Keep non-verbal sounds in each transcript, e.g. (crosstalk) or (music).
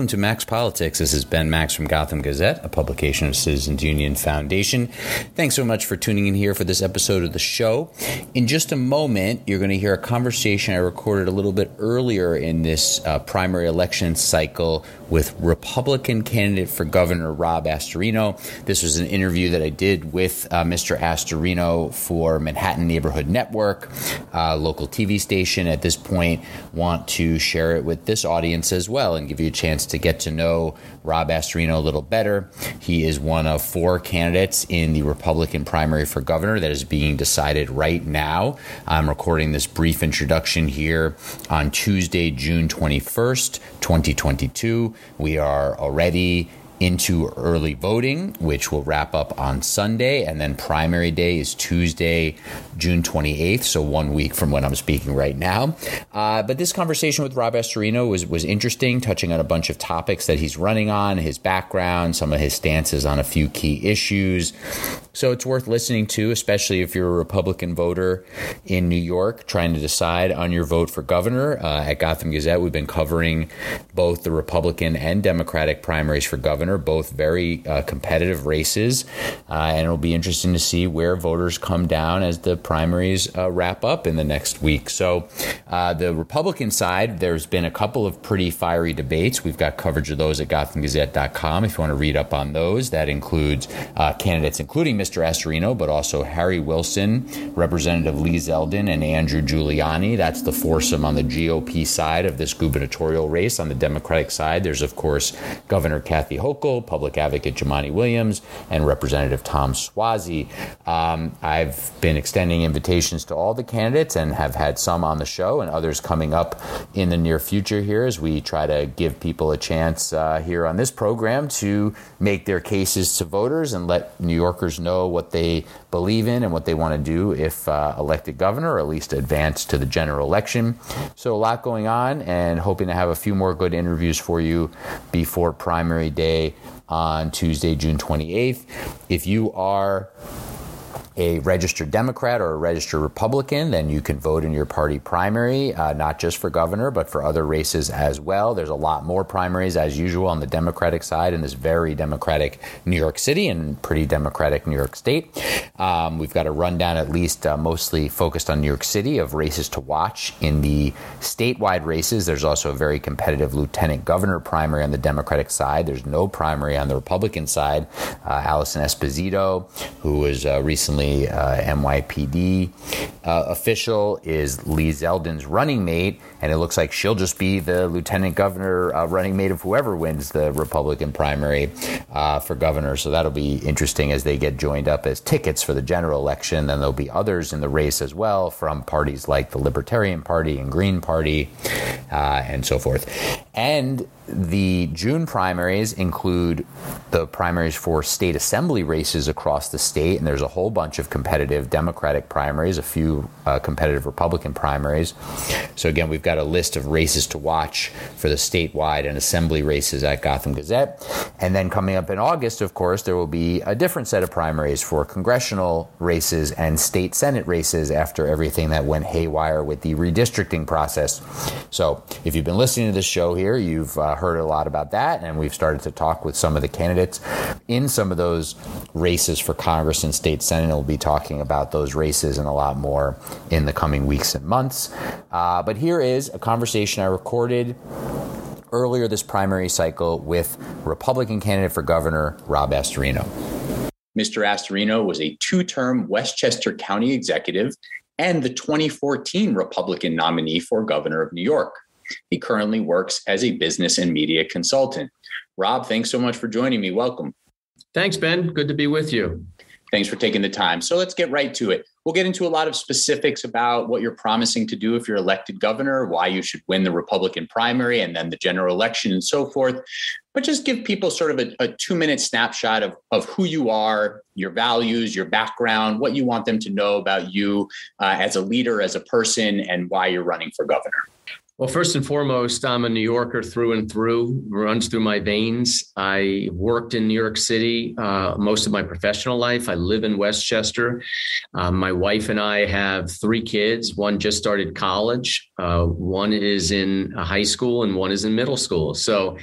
Welcome to Max Politics. This is Ben Max from Gotham Gazette, a publication of Citizens Union Foundation. Thanks so much for tuning in here for this episode of the show. In just a moment, you're going to hear a conversation I recorded a little bit earlier in this uh, primary election cycle with Republican candidate for governor Rob Astorino. This was an interview that I did with uh, Mr. Astorino for Manhattan Neighborhood Network, uh, local TV station. At this point, want to share it with this audience as well and give you a chance to get to know Rob Astorino a little better. He is one of four candidates in the Republican primary for governor that is being decided right now. I'm recording this brief introduction here on Tuesday, June 21st, 2022. We are already into early voting, which will wrap up on Sunday, and then primary day is Tuesday, June 28th, so one week from when I'm speaking right now. Uh, but this conversation with Rob Astorino was was interesting, touching on a bunch of topics that he's running on, his background, some of his stances on a few key issues. So it's worth listening to, especially if you're a Republican voter in New York trying to decide on your vote for governor. Uh, at Gotham Gazette, we've been covering both the Republican and Democratic primaries for governor, both very uh, competitive races. Uh, and it'll be interesting to see where voters come down as the primaries uh, wrap up in the next week. So, uh, the Republican side, there's been a couple of pretty fiery debates. We've got coverage of those at GothamGazette.com if you want to read up on those. That includes uh, candidates, including Mr. Astorino, but also Harry Wilson, Representative Lee Zeldin, and Andrew Giuliani. That's the foursome on the GOP side of this gubernatorial race. On the Democratic side, there's, of course, Governor Kathy Hochul, Public Advocate Jumaane Williams, and Representative Tom Suozzi. Um, I've been extending invitations to all the candidates and have had some on the show and others coming up in the near future here as we try to give people a chance uh, here on this program to make their cases to voters and let New Yorkers know know what they believe in and what they want to do if uh, elected governor, or at least advance to the general election. So, a lot going on, and hoping to have a few more good interviews for you before primary day on Tuesday, June 28th. If you are a registered Democrat or a registered Republican, then you can vote in your party primary, uh, not just for governor, but for other races as well. There's a lot more primaries, as usual, on the Democratic side in this very Democratic New York City and pretty Democratic New York State. Um, we've got a rundown, at least uh, mostly focused on New York City, of races to watch in the statewide races. There's also a very competitive lieutenant governor primary on the Democratic side. There's no primary on the Republican side. Uh, Alison Esposito, who was uh, recently uh, NYPD uh, official is Lee Zeldin's running mate, and it looks like she'll just be the lieutenant governor uh, running mate of whoever wins the Republican primary uh, for governor. So that'll be interesting as they get joined up as tickets for the general election. Then there'll be others in the race as well from parties like the Libertarian Party and Green Party uh, and so forth. And the June primaries include the primaries for state assembly races across the state, and there's a whole bunch of competitive Democratic primaries, a few uh, competitive Republican primaries. So, again, we've got a list of races to watch for the statewide and assembly races at Gotham Gazette. And then coming up in August, of course, there will be a different set of primaries for congressional races and state Senate races after everything that went haywire with the redistricting process. So, if you've been listening to this show here, you've uh, heard a lot about that, and we've started to talk with some of the candidates in some of those races for Congress and state Senate. We'll be talking about those races and a lot more in the coming weeks and months. Uh, but here is a conversation I recorded earlier this primary cycle with Republican candidate for governor Rob Astorino. Mr. Astorino was a two term Westchester County executive and the 2014 Republican nominee for governor of New York. He currently works as a business and media consultant. Rob, thanks so much for joining me. Welcome. Thanks, Ben. Good to be with you. Thanks for taking the time. So let's get right to it. We'll get into a lot of specifics about what you're promising to do if you're elected governor, why you should win the Republican primary and then the general election and so forth. But just give people sort of a, a two minute snapshot of, of who you are, your values, your background, what you want them to know about you uh, as a leader, as a person, and why you're running for governor. Well, first and foremost, I'm a New Yorker through and through, runs through my veins. I worked in New York City uh, most of my professional life. I live in Westchester. Um, my wife and I have three kids. One just started college. Uh, one is in high school and one is in middle school. So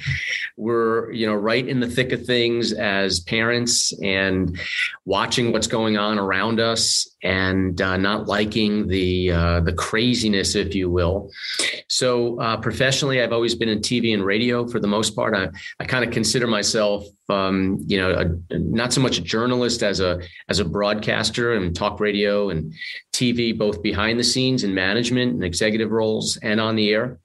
we're, you know, right in the thick of things as parents and watching what's going on around us and uh, not liking the uh, the craziness, if you will. So uh, professionally, I've always been in TV and radio for the most part. I, I kind of consider myself, um, you know, a, not so much a journalist as a as a broadcaster and talk radio and TV, both behind the scenes in management and executive roles and on the air.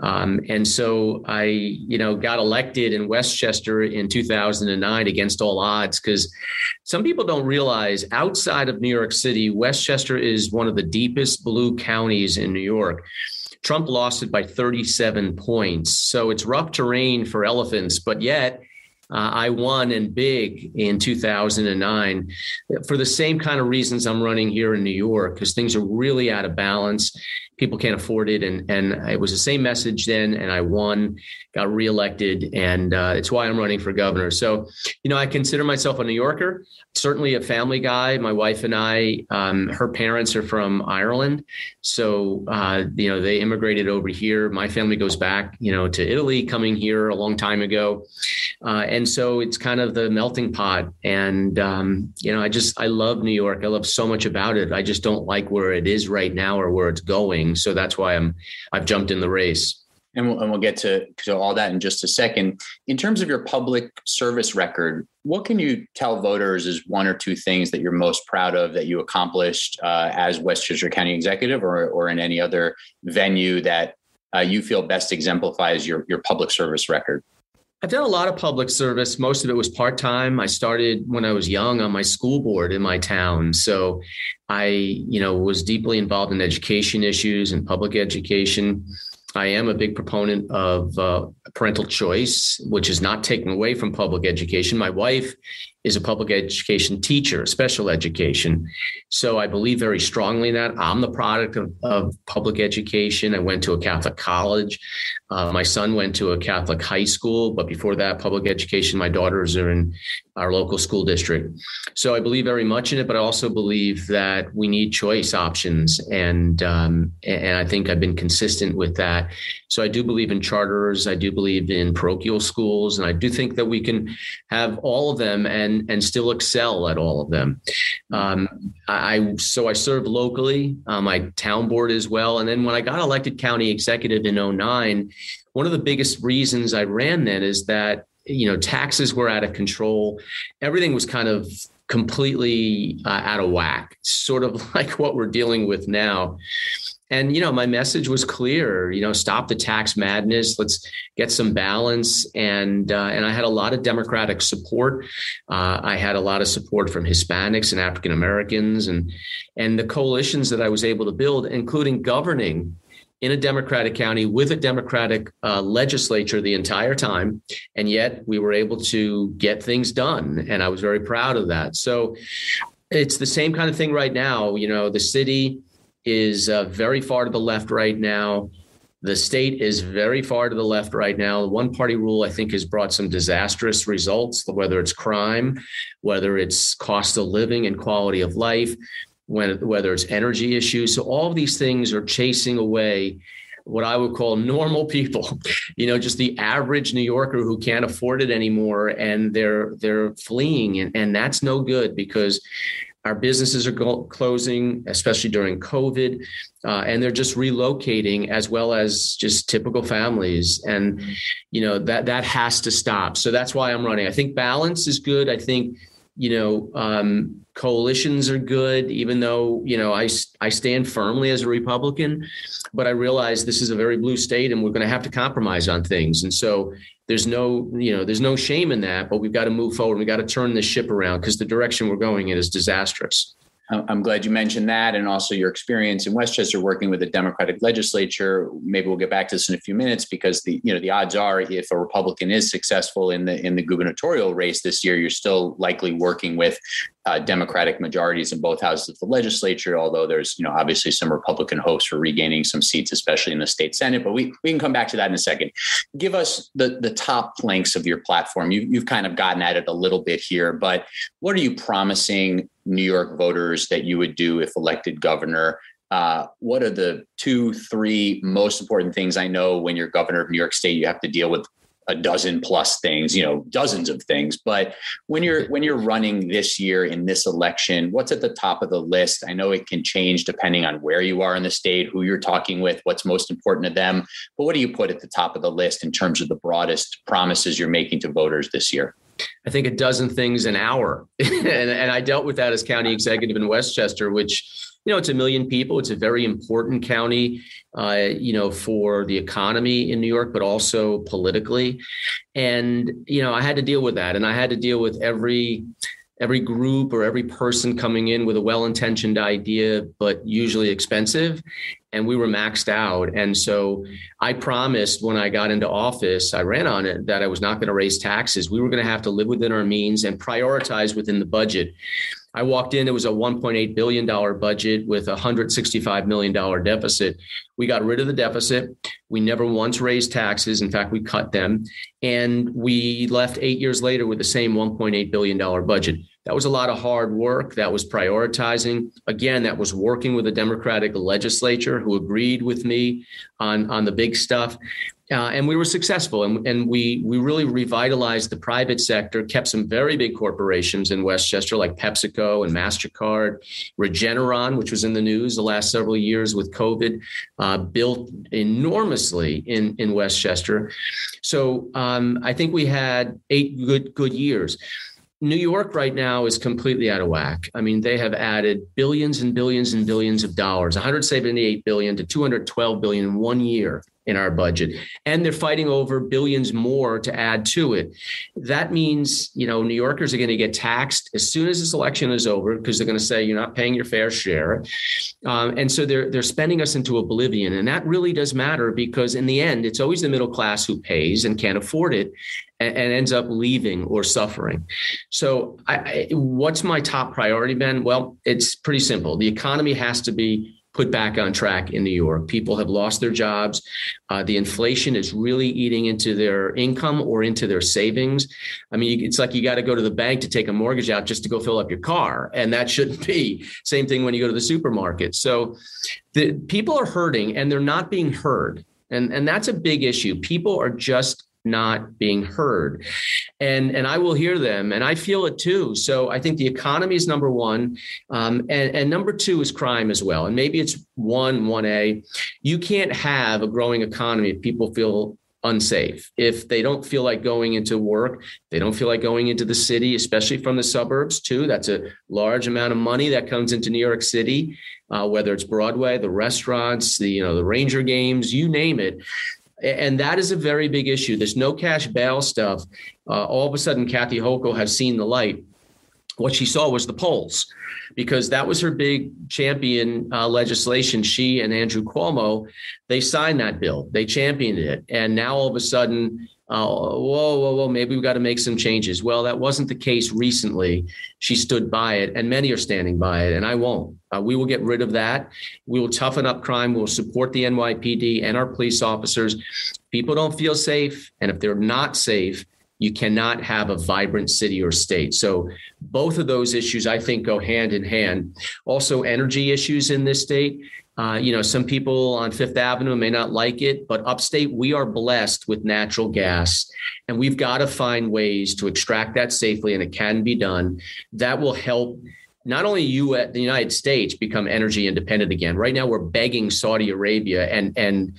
Um, and so I, you know, got elected in Westchester in 2009 against all odds because some people don't realize outside of New York City, Westchester is one of the deepest blue counties in New York. Trump lost it by 37 points. So it's rough terrain for elephants, but yet uh, I won and big in 2009 for the same kind of reasons I'm running here in New York because things are really out of balance. People can't afford it, and and it was the same message then, and I won, got reelected, and uh, it's why I'm running for governor. So, you know, I consider myself a New Yorker, certainly a family guy. My wife and I, um, her parents are from Ireland, so uh, you know they immigrated over here. My family goes back, you know, to Italy, coming here a long time ago. Uh, and so it's kind of the melting pot. And, um, you know, I just, I love New York. I love so much about it. I just don't like where it is right now or where it's going. So that's why I'm, I've jumped in the race. And we'll, and we'll get to, to all that in just a second. In terms of your public service record, what can you tell voters is one or two things that you're most proud of that you accomplished uh, as Westchester County Executive or, or in any other venue that uh, you feel best exemplifies your, your public service record? I've done a lot of public service. Most of it was part time. I started when I was young on my school board in my town. So I, you know, was deeply involved in education issues and public education. I am a big proponent of uh, parental choice, which is not taken away from public education. My wife is a public education teacher, special education. So I believe very strongly in that. I'm the product of, of public education. I went to a Catholic college. Uh, my son went to a Catholic high school, but before that, public education. My daughters are in our local school district. So I believe very much in it, but I also believe that we need choice options, and um, and I think I've been consistent with that. So I do believe in charters. I do believe in parochial schools, and I do think that we can have all of them and and still excel at all of them. Um, I so I served locally, uh, my town board as well, and then when I got elected county executive in 09, one of the biggest reasons I ran then is that you know taxes were out of control everything was kind of completely uh, out of whack sort of (laughs) like what we're dealing with now and you know my message was clear you know stop the tax madness let's get some balance and uh, and i had a lot of democratic support uh, i had a lot of support from hispanics and african americans and and the coalitions that i was able to build including governing in a Democratic county with a Democratic uh, legislature the entire time. And yet we were able to get things done. And I was very proud of that. So it's the same kind of thing right now. You know, the city is uh, very far to the left right now. The state is very far to the left right now. The one party rule, I think, has brought some disastrous results, whether it's crime, whether it's cost of living and quality of life when, whether it's energy issues. So all of these things are chasing away what I would call normal people, (laughs) you know, just the average New Yorker who can't afford it anymore, and they're they're fleeing, and, and that's no good because our businesses are go- closing, especially during COVID, uh, and they're just relocating as well as just typical families, and you know that that has to stop. So that's why I'm running. I think balance is good. I think you know um, coalitions are good even though you know I, I stand firmly as a republican but i realize this is a very blue state and we're going to have to compromise on things. And so there's no you know there's no shame in that but we've got to move forward. We've got to turn this ship around because the direction we're going in is disastrous I'm glad you mentioned that, and also your experience in Westchester working with the Democratic legislature. Maybe we'll get back to this in a few minutes because the you know the odds are if a Republican is successful in the in the gubernatorial race this year, you're still likely working with uh, Democratic majorities in both houses of the legislature. Although there's you know obviously some Republican hopes for regaining some seats, especially in the state senate. But we we can come back to that in a second. Give us the the top planks of your platform. You, you've kind of gotten at it a little bit here, but what are you promising New York voters that you would do if elected governor uh, what are the two, three most important things I know when you're governor of New York State? You have to deal with a dozen plus things, you know, dozens of things. But when you're when you're running this year in this election, what's at the top of the list? I know it can change depending on where you are in the state, who you're talking with, what's most important to them. But what do you put at the top of the list in terms of the broadest promises you're making to voters this year? I think a dozen things an hour. (laughs) and, and I dealt with that as county executive in Westchester, which you know, it's a million people. It's a very important county, uh, you know, for the economy in New York, but also politically. And, you know, I had to deal with that. And I had to deal with every every group or every person coming in with a well-intentioned idea but usually expensive and we were maxed out. And so i promised when i got into office i ran on it that i was not going to raise taxes. We were going to have to live within our means and prioritize within the budget I walked in, it was a $1.8 billion budget with a $165 million deficit. We got rid of the deficit. We never once raised taxes. In fact, we cut them. And we left eight years later with the same $1.8 billion budget. That was a lot of hard work. That was prioritizing. Again, that was working with the Democratic legislature who agreed with me on, on the big stuff. Uh, and we were successful and, and we we really revitalized the private sector kept some very big corporations in westchester like pepsico and mastercard regeneron which was in the news the last several years with covid uh, built enormously in in westchester. So um, i think we had eight good good years. New York right now is completely out of whack. I mean, they have added billions and billions and billions of dollars, 178 billion to 212 billion in one year in our budget. And they're fighting over billions more to add to it. That means you know new yorkers are going to get taxed as soon as this election is over because they're going to say you're not paying your fair share. Um, and so they're they're spending us into oblivion. And that really does matter because in the end it's always the middle class who pays and can't afford it and, ends up leaving or suffering. So I, I, what's my top priority ben? Well it's pretty simple. The economy has to be put back on track in New York. People have lost their jobs. Uh, the inflation is really eating into their income or into their savings. I mean, it's like you got to go to the bank to take a mortgage out just to go fill up your car, and that shouldn't be. (laughs) Same thing when you go to the supermarket. So, the people are hurting, and they're not being heard, and and that's a big issue. People are just not being heard. And and i will hear them and i feel it too. So i think the economy is number one um, and, and number two is crime as well. And maybe it's one one a. You can't have a growing economy if people feel unsafe. If they don't feel like going into work they don't feel like going into the city especially from the suburbs too. That's a large amount of money that comes into new york city uh, whether it's broadway the restaurants the you know the ranger games you name it and that is a very big issue. This no cash bail stuff. Uh, all of a sudden, Kathy Hochul has seen the light. What she saw was the polls, because that was her big champion uh, legislation. She and Andrew Cuomo, they signed that bill, they championed it, and now all of a sudden, uh, whoa, whoa, whoa, maybe we've got to make some changes. Well, that wasn't the case recently. She stood by it, and many are standing by it, and I won't. Uh, we will get rid of that. We will toughen up crime. We will support the NYPD and our police officers. People don't feel safe, and if they're not safe, you cannot have a vibrant city or state. So both of those issues, I think, go hand in hand. Also, energy issues in this state. Uh, you know, some people on Fifth Avenue may not like it, but upstate, we are blessed with natural gas. And we've got to find ways to extract that safely, and it can be done. That will help not only you at uh, the United States become energy independent again. Right now, we're begging Saudi Arabia and and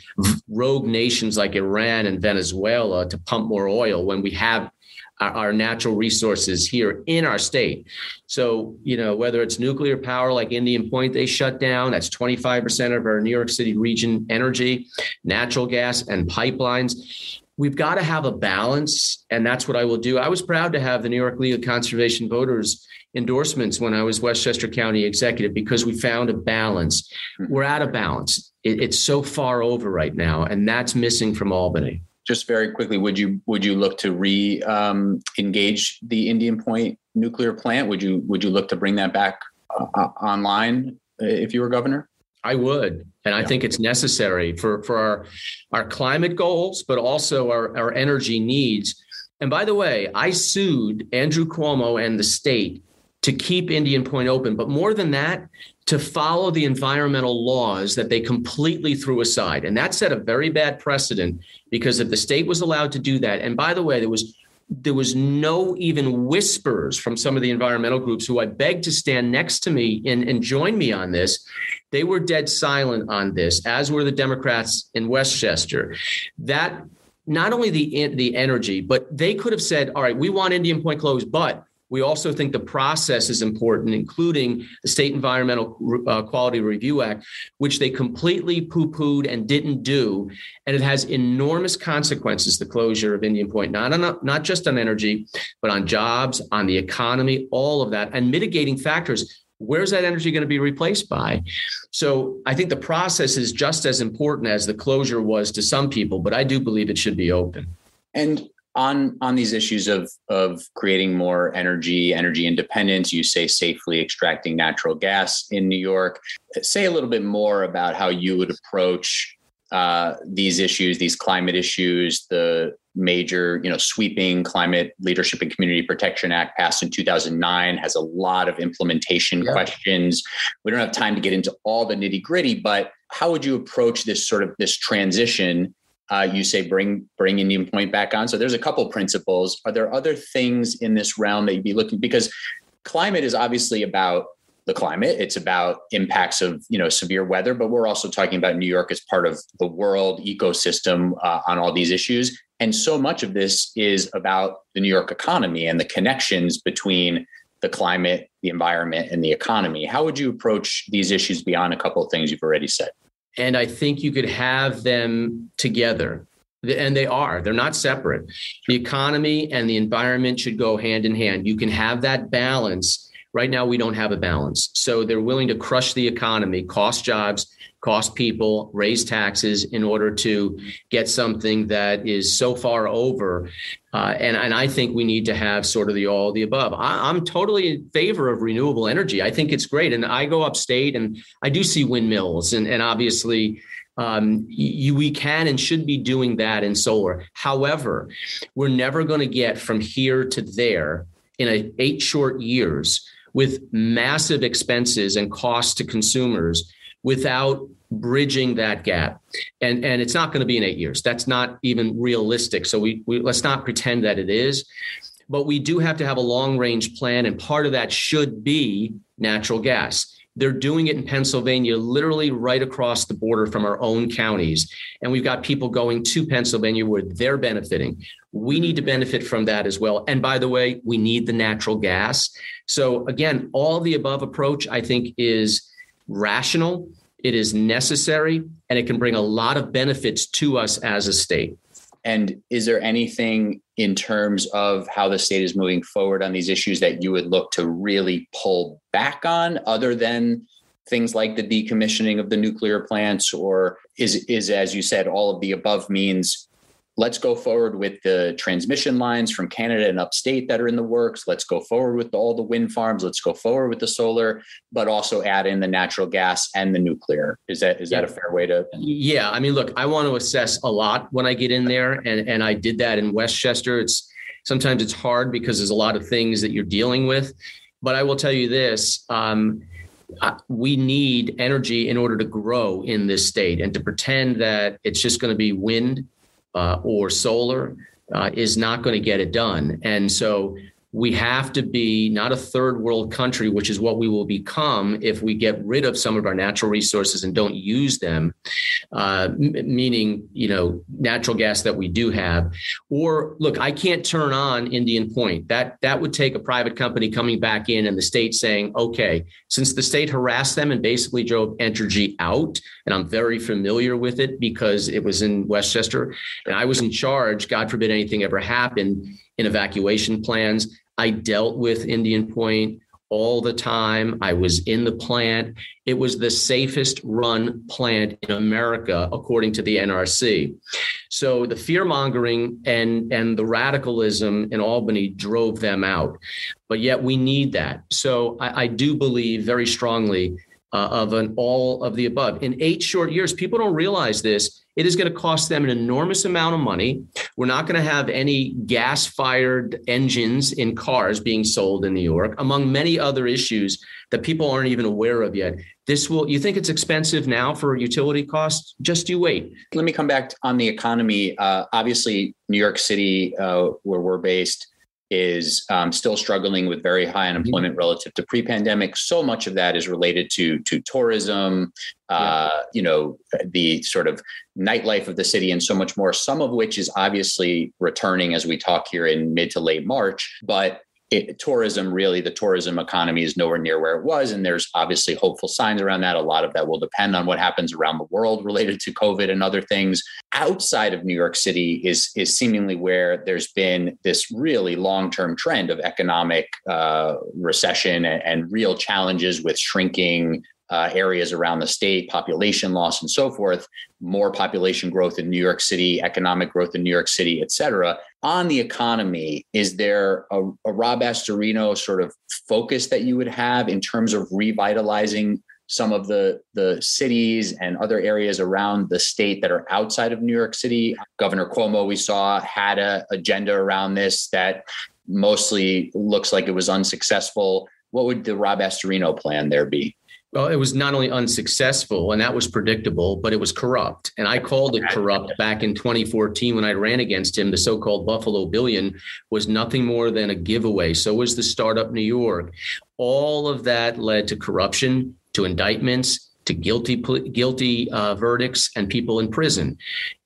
rogue nations like Iran and Venezuela to pump more oil when we have our, our, natural resources here in our state. So, you know, whether it's nuclear power like Indian Point, they shut down, that's 25% of our New York City region energy, natural gas, and pipelines. We've got to have a balance, and that's what I will do. I was proud to have the New York League of Conservation Voters endorsements when I was Westchester County executive because we found a balance. Mm-hmm. We're out of balance. It, it's so far over right now, and that's missing from Albany just very quickly, would you would you look to re um, engage the Indian Point nuclear plant? Would you would you look to bring that back uh, uh online uh, if you were governor? I would, and I think it's necessary for for our our climate goals, but also our our energy needs. And by the way, I sued Andrew Cuomo and the state to keep Indian Point open. But more than that, to follow the environmental laws that they completely threw aside. And that set a very bad precedent because if the state was allowed to do that, and by the way, there was there was no even whispers from some of the environmental groups who I begged to stand next to me and, and join me on this. They were dead silent on this, as were the Democrats in Westchester. That not only the the energy, but they could have said, "All right, we want Indian Point closed, but we also think the process is important, including the State Environmental uh, Quality Review Act, which they completely poo pooed and didn't do. And it has enormous consequences, the closure of Indian Point, not, on, not just on energy, but on jobs, on the economy, all of that, and mitigating factors. Where's that energy going to be replaced by? So I think the process is just as important as the closure was to some people, but I do believe it should be open. And on on these issues of of creating more energy energy independence you say safely extracting natural gas in new york say a little bit more about how you would approach uh, these issues these climate issues the major you know sweeping climate leadership and community protection act passed in 2009 has a lot of implementation yeah. questions we don't have time to get into all the nitty gritty but how would you approach this sort of this transition uh, you say bring bring Indian Point back on. So there's a couple principles. Are there other things in this realm that you'd be looking because climate is obviously about the climate. It's about impacts of you know severe weather, but we're also talking about New York as part of the world ecosystem uh, on all these issues. And so much of this is about the New York economy and the connections between the climate, the environment, and the economy. How would you approach these issues beyond a couple of things you've already said? And I think you could have them together. And they are, they're not separate. The economy and the environment should go hand in hand. You can have that balance. Right now, we don't have a balance. So they're willing to crush the economy, cost jobs, cost people, raise taxes in order to get something that is so far over. Uh, and, and I think we need to have sort of the all of the above. I, I'm totally in favor of renewable energy. I think it's great. And I go upstate and I do see windmills and, and obviously um, you, we can and should be doing that in solar. However, we're never going to get from here to there in a eight short years with massive expenses and costs to consumers without bridging that gap. And, and it's not going to be in eight years. That's not even realistic. So we, we let's not pretend that it is. But we do have to have a long range plan. And part of that should be natural gas. They're doing it in Pennsylvania, literally right across the border from our own counties. And we've got people going to Pennsylvania where they're benefiting. We need to benefit from that as well. And by the way, we need the natural gas. So, again, all the above approach, I think, is rational, it is necessary, and it can bring a lot of benefits to us as a state. And is there anything in terms of how the state is moving forward on these issues that you would look to really pull back on other than things like the decommissioning of the nuclear plants or is is as you said all of the above means let's go forward with the transmission lines from Canada and upstate that are in the works. Let's go forward with all the wind farms. Let's go forward with the solar, but also add in the natural gas and the nuclear. Is that is yeah. that a fair way to? Yeah, I mean, look, I want to assess a lot when I get in there, and and I did that in Westchester. It's sometimes it's hard because there's a lot of things that you're dealing with, but I will tell you this. Um, we need energy in order to grow in this state and to pretend that it's just going to be wind uh, or solar uh, is not going to get it done. And so we have to be not a third world country, which is what we will become if we get rid of some of our natural resources and don't use them, uh, m- meaning, you know, natural gas that we do have. Or look, I can't turn on Indian Point. That that would take a private company coming back in and the state saying, okay, since the state harassed them and basically drove energy out, and I'm very familiar with it because it was in Westchester and I was in charge, God forbid anything ever happened in evacuation plans. I dealt with Indian Point all the time. I was in the plant. It was the safest run plant in America, according to the NRC. So the fear mongering and, and the radicalism in Albany drove them out. But yet we need that. So I, I do believe very strongly uh, of an all of the above. In eight short years, people don't realize this. It is going to cost them an enormous amount of money. We're not going to have any gas fired engines in cars being sold in New York, among many other issues that people aren't even aware of yet. This will, you think it's expensive now for utility costs? Just you wait. Let me come back on the economy. Uh, obviously, New York City, uh, where we're based, is um, still struggling with very high mm-hmm. unemployment mm-hmm. relative to pre-pandemic. So much of that is related to to tourism, uh, you know, the sort of nightlife of the city, and so much more. Some of which is obviously returning as we talk here in mid to late March, but it, tourism really the tourism economy is nowhere near where it was and there's obviously hopeful signs around that. A lot of that will depend on what happens around the world related to covid and other things. Outside of new york city is is seemingly where there's been this really long-term trend of economic uh, recession and, and real challenges with shrinking uh, areas around the state, population loss, and so forth, more population growth in New York City, economic growth in New York City, et cetera. On the economy, is there a, a Rob Astorino sort of focus that you would have in terms of revitalizing some of the the cities and other areas around the state that are outside of New York City. Governor Cuomo, we saw, had a agenda around this that mostly looks like it was unsuccessful. What would the Rob Astorino plan there be? Well, it was not only unsuccessful, and that was predictable, but it was corrupt. And I called it corrupt back in 2014 when I ran against him. The so called Buffalo Billion was nothing more than a giveaway. So was the startup New York. All of that led to corruption, to indictments, to guilty guilty uh, verdicts and people in prison,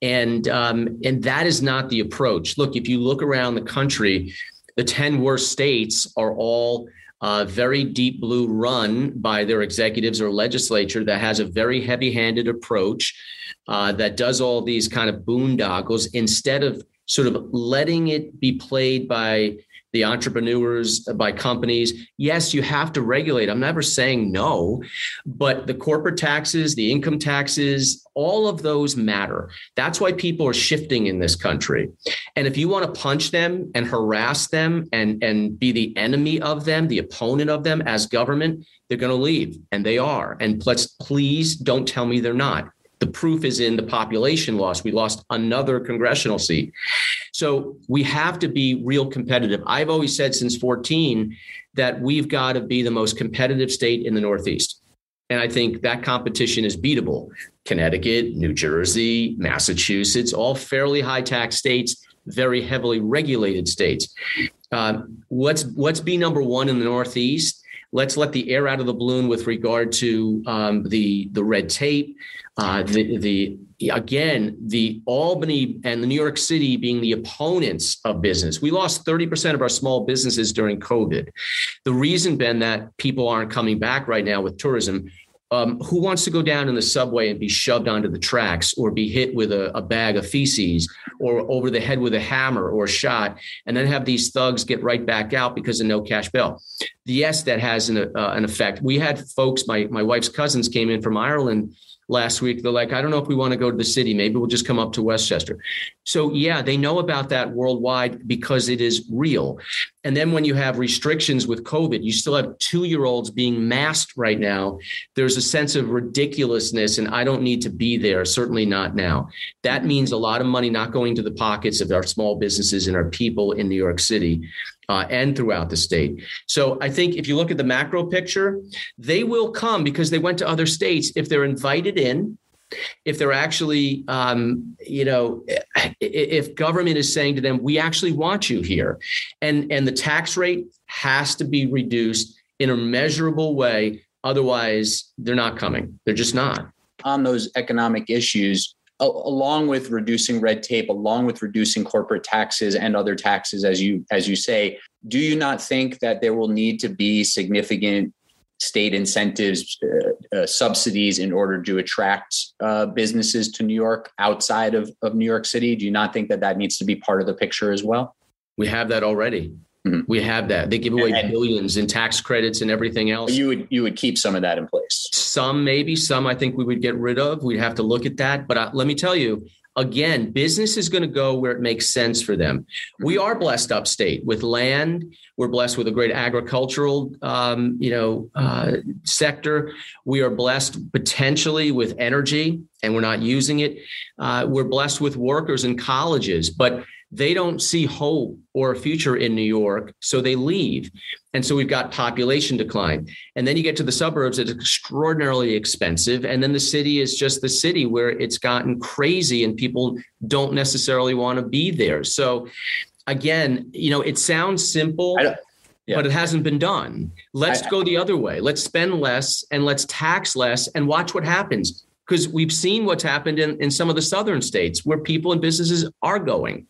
and um, and that is not the approach. Look, if you look around the country, the ten worst states are all uh, very deep blue run by their executives or legislature that has a very heavy handed approach uh, that does all these kind of boondoggles instead of sort of letting it be played by the entrepreneurs, uh, by companies. Yes, you have to regulate. I'm never saying no, but the corporate taxes, the income taxes, all of those matter. That's why people are shifting in this country. And if you want to punch them and harass them and, and be the enemy of them, the opponent of them as government, they're going to leave. And they are. And let's please don't tell me they're not. The proof is in the population loss. We lost another congressional seat. So we have to be real competitive. I've always said since 14 that we've got to be the most competitive state in the Northeast. And I think that competition is beatable. Connecticut, New Jersey, Massachusetts, all fairly high tax states, very heavily regulated states. Uh, let's let's be number one in the Northeast. Let's let the air out of the balloon with regard to um, the the red tape, uh, the, the again the Albany and the New York City being the opponents of business. We lost 30% of our small businesses during COVID. The reason, Ben, that people aren't coming back right now with tourism. Um, who wants to go down in the subway and be shoved onto the tracks or be hit with a, a, bag of feces or over the head with a hammer or a shot and then have these thugs get right back out because of no cash bail? Yes, that has an, uh, an effect. We had folks, my, my wife's cousins came in from Ireland last week. They're like, I don't know if we want to go to the city. Maybe we'll just come up to Westchester. So, yeah, they know about that worldwide because it is real. And then when you have restrictions with COVID, you still have two year olds being masked right now. There's a sense of ridiculousness, and I don't need to be there, certainly not now. That means a lot of money not going to the pockets of our small businesses and our people in New York City uh, and throughout the state. So I think if you look at the macro picture, they will come because they went to other states if they're invited in. If they're actually, um, you know, if government is saying to them, "We actually want you here," and and the tax rate has to be reduced in a measurable way, otherwise they're not coming. They're just not on those economic issues along with reducing red tape along with reducing corporate taxes and other taxes as you as you say do you not think that there will need to be significant state incentives uh, uh, subsidies in order to attract uh, businesses to new york outside of, of new york city? Do you not think that that needs to be part of the picture as well? We have that already Mm-hmm. We have that. They give away and, billions in tax credits and everything else. You would you would keep some of that in place. Some maybe, some I think we would get rid of. We'd have to look at that. But uh, let me tell you, again, business is going to go where it makes sense for them. We are blessed upstate with land. We're blessed with a great agricultural, um, you know, uh, sector. We are blessed potentially with energy, and we're not using it. Uh, we're blessed with workers and colleges, but they don't see hope or a future in New York, so they leave. And so we've got population decline. And then you get to the suburbs, it's extraordinarily expensive. And then the city is just the city where it's gotten crazy and people don't necessarily want to be there. So again, you know, it sounds simple. Yeah. But it hasn't been done. Let's I, go the other way. Let's spend less and let's tax less and watch what happens. Because we've seen what's happened in, in some of the southern states where people and businesses are going.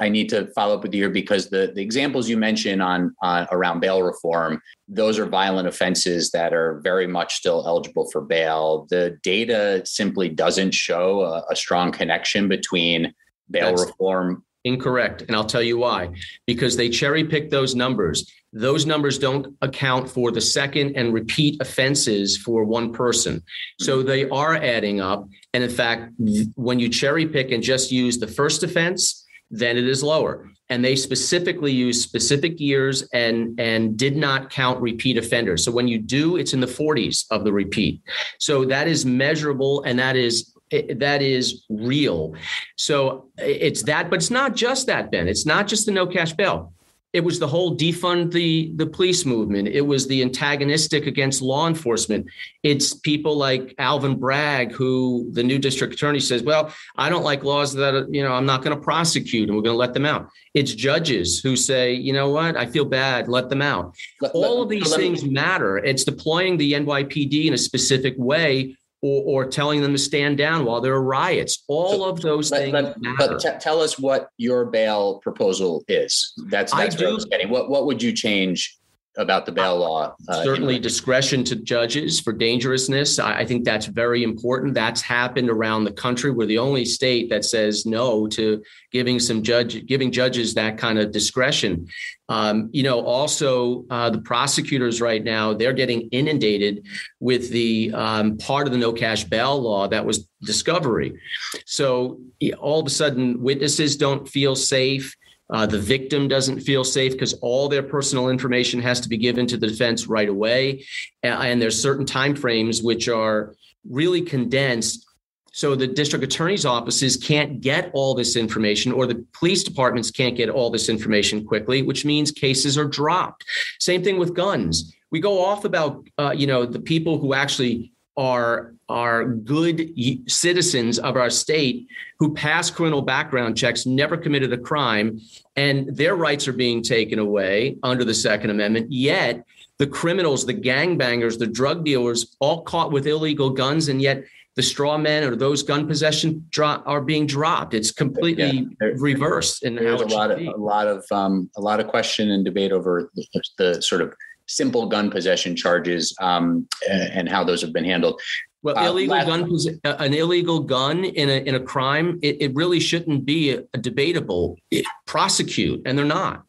I need to follow up with you here because the, the examples you mentioned on, on around bail reform, those are violent offenses that are very much still eligible for bail. The data simply doesn't show a, a strong connection between bail That's reform. Incorrect. And I'll tell you why. Because they cherry pick those numbers. Those numbers don't account for the second and repeat offenses for one person. So they are adding up. And in fact, when you cherry pick and just use the first offense, then it is lower. And they specifically use specific years and, and did not count repeat offenders. So when you do, it's in the 40s of the repeat. So that is measurable and that is that is real. So it's that, but it's not just that, Ben. It's not just the no cash bail. It was the whole defund the the police movement. It was the antagonistic against law enforcement. It's people like alvin bragg who the new district attorney says well i don't like laws that you know i'm not going to prosecute and we're going to let them out. It's judges who say you know what? I feel bad. Let them out. Let, all let, of these things me. matter. It's deploying the nypd in a specific way or, or, telling them to stand down while there are riots. All so, of those but, things but, matter. But t- tell us what your bail proposal is. That's, that's I do, I was getting. What what would you change about the bail law. Uh, Certainly, discretion to judges for dangerousness. I, I, think that's very important. That's happened around the country. We're the only state that says no to giving some judge giving judges that kind of discretion. Um, you know, also uh, the prosecutors right now they're getting inundated with the um, part of the no cash bail law that was discovery. So all of a sudden, witnesses don't feel safe uh, the victim doesn't feel safe because all their personal information has to be given to the defense right away, and there's certain timeframes which are really condensed. So the district attorney's offices can't get all this information, or the police departments can't get all this information quickly, which means cases are dropped. Same thing with guns. We go off about uh, you know the people who actually are are good citizens of our state who pass criminal background checks, never committed a crime, and their rights are being taken away under the Second Amendment. Yet the criminals, the gangbangers, the drug dealers, all caught with illegal guns, and yet the straw men or those gun possession drop are being dropped. It's completely yeah, reversed. and there's a lot of a lot of um, a lot of question and debate over the, the sort of simple gun possession charges um, and how those have been handled. Well, uh, illegal last, gun, an illegal gun in a in a crime, it, it really shouldn't be a, a debatable it, prosecute, and they're not.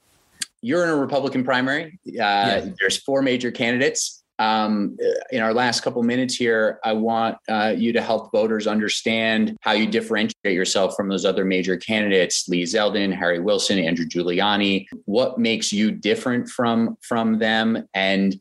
You're in a Republican primary. Uh, yeah. There's four major candidates um, in our last couple minutes here, I want uh, you to help voters understand how you differentiate yourself from those other major candidates: Lee Zeldin, Harry Wilson, Andrew Giuliani. What makes you different from from them, and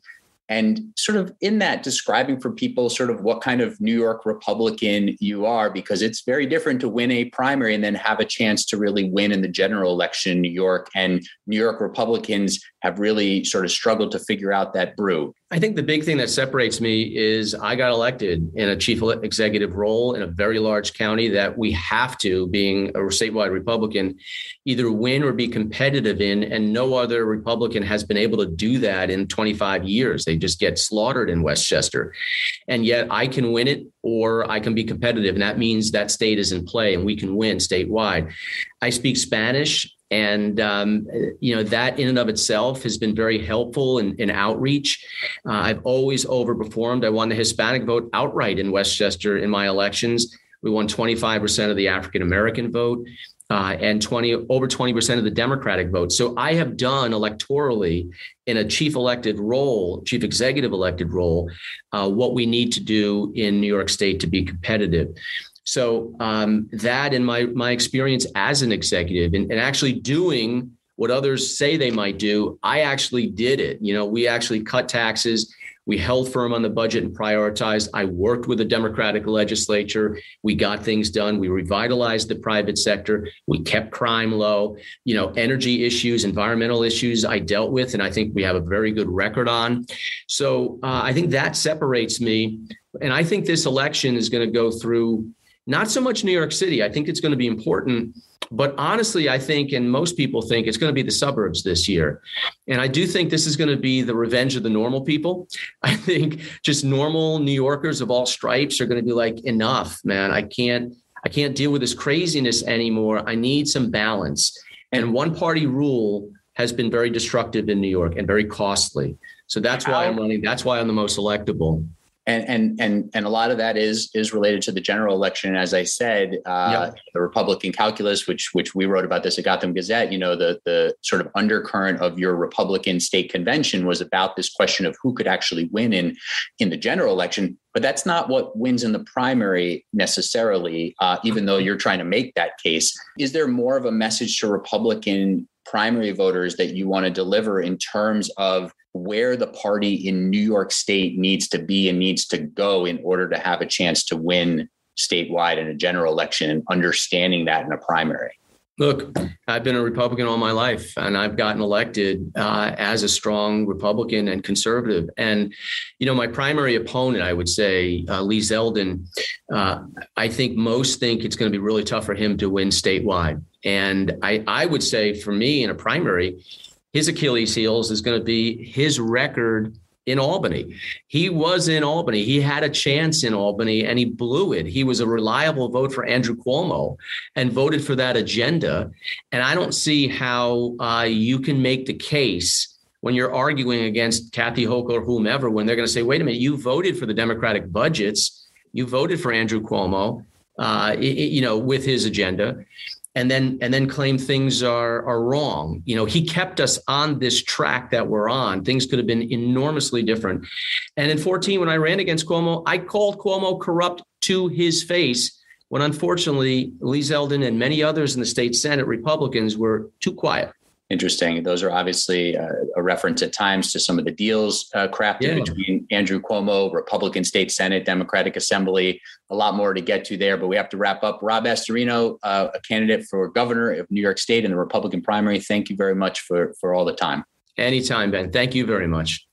and sort of in that describing for people sort of what kind of New York Republican you are, because it's very different to win a primary and then have a chance to really win in the general election in New York. And New York Republicans have really sort of struggled to figure out that brew. I think the big thing that separates me is I got elected in a chief executive role in a very large county that we have to, being a statewide Republican, either win or be competitive in. And no other Republican has been able to do that in 25 years. They just get slaughtered in Westchester. And yet I can win it or I can be competitive. And that means that state is in play and we can win statewide. I speak Spanish and um, you know that in and of itself has been very helpful in, in outreach. Uh, I've always overperformed. I won the Hispanic vote outright in Westchester in my elections. We won 25% of the African American vote. Uh, and 20 over 20% of the Democratic vote. So I have done electorally in a chief elected role, chief executive elected role, uh, what we need to do in New York State to be competitive. So um, that in my my experience as an executive and, and actually doing what others say they might do, I actually did it. You know, we actually cut taxes. We held firm on the budget and prioritized. I worked with the Democratic legislature. We got things done. We revitalized the private sector. We kept crime low. You know, energy issues, environmental issues I dealt with, and I think we have a very good record on. So uh, I think that separates me. And I think this election is going to go through not so much New York City. I think it's going to be important. But honestly, I think, and most people think, it's going to be the suburbs this year. And I do think this is going to be the revenge of the normal people. (laughs) I think just normal New Yorkers of all stripes are going to be like, enough, man. I can't, I can't deal with this craziness anymore. I need some balance. And one party rule has been very destructive in New York and very costly. So that's why I'm running. That's why I'm the most electable and and and and a lot of that is is related to the general election. As I said, uh, yep. the Republican calculus, which which we wrote about this at Gotham Gazette, you know, the the sort of undercurrent of your Republican state convention was about this question of who could actually win in in the general election. But that's not what wins in the primary necessarily. Uh, even though you're trying to make that case, is there more of a message to Republican primary voters that you want to deliver in terms of where the party in New York State needs to be and needs to go in order to have a chance to win statewide in a general election and understanding that in a primary? Look, I've been a Republican all my life, and I've gotten elected uh, as a strong Republican and conservative. And, you know, my primary opponent, I would say, uh, Lee Zeldin, uh, I think most think it's going to be really tough for him to win statewide. And I, I would say for me in a primary, his Achilles heels is going to be his record in Albany. He was in Albany. He had a chance in Albany and he blew it. He was a reliable vote for Andrew Cuomo and voted for that agenda. And I don't see how uh, you can make the case when you're arguing against Kathy Hochul or whomever when they're going to say, wait a minute, you voted for the Democratic budgets, you voted for Andrew Cuomo. Uh, you know, with his agenda, and then and then claim things are are wrong. You know, he kept us on this track that we're on. Things could have been enormously different. And in 14, when I ran against Cuomo, I called Cuomo corrupt to his face. When unfortunately, Lee Zeldin and many others in the state Senate Republicans were too quiet interesting. Those are obviously uh, a reference at times to some of the deals uh, crafted yeah. between Andrew Cuomo, Republican State Senate, Democratic Assembly. A lot more to get to there, but we have to wrap up. Rob Astorino, uh, a candidate for governor of New York State in the Republican primary. Thank you very much for for all the time. Anytime, Ben. Thank you very much.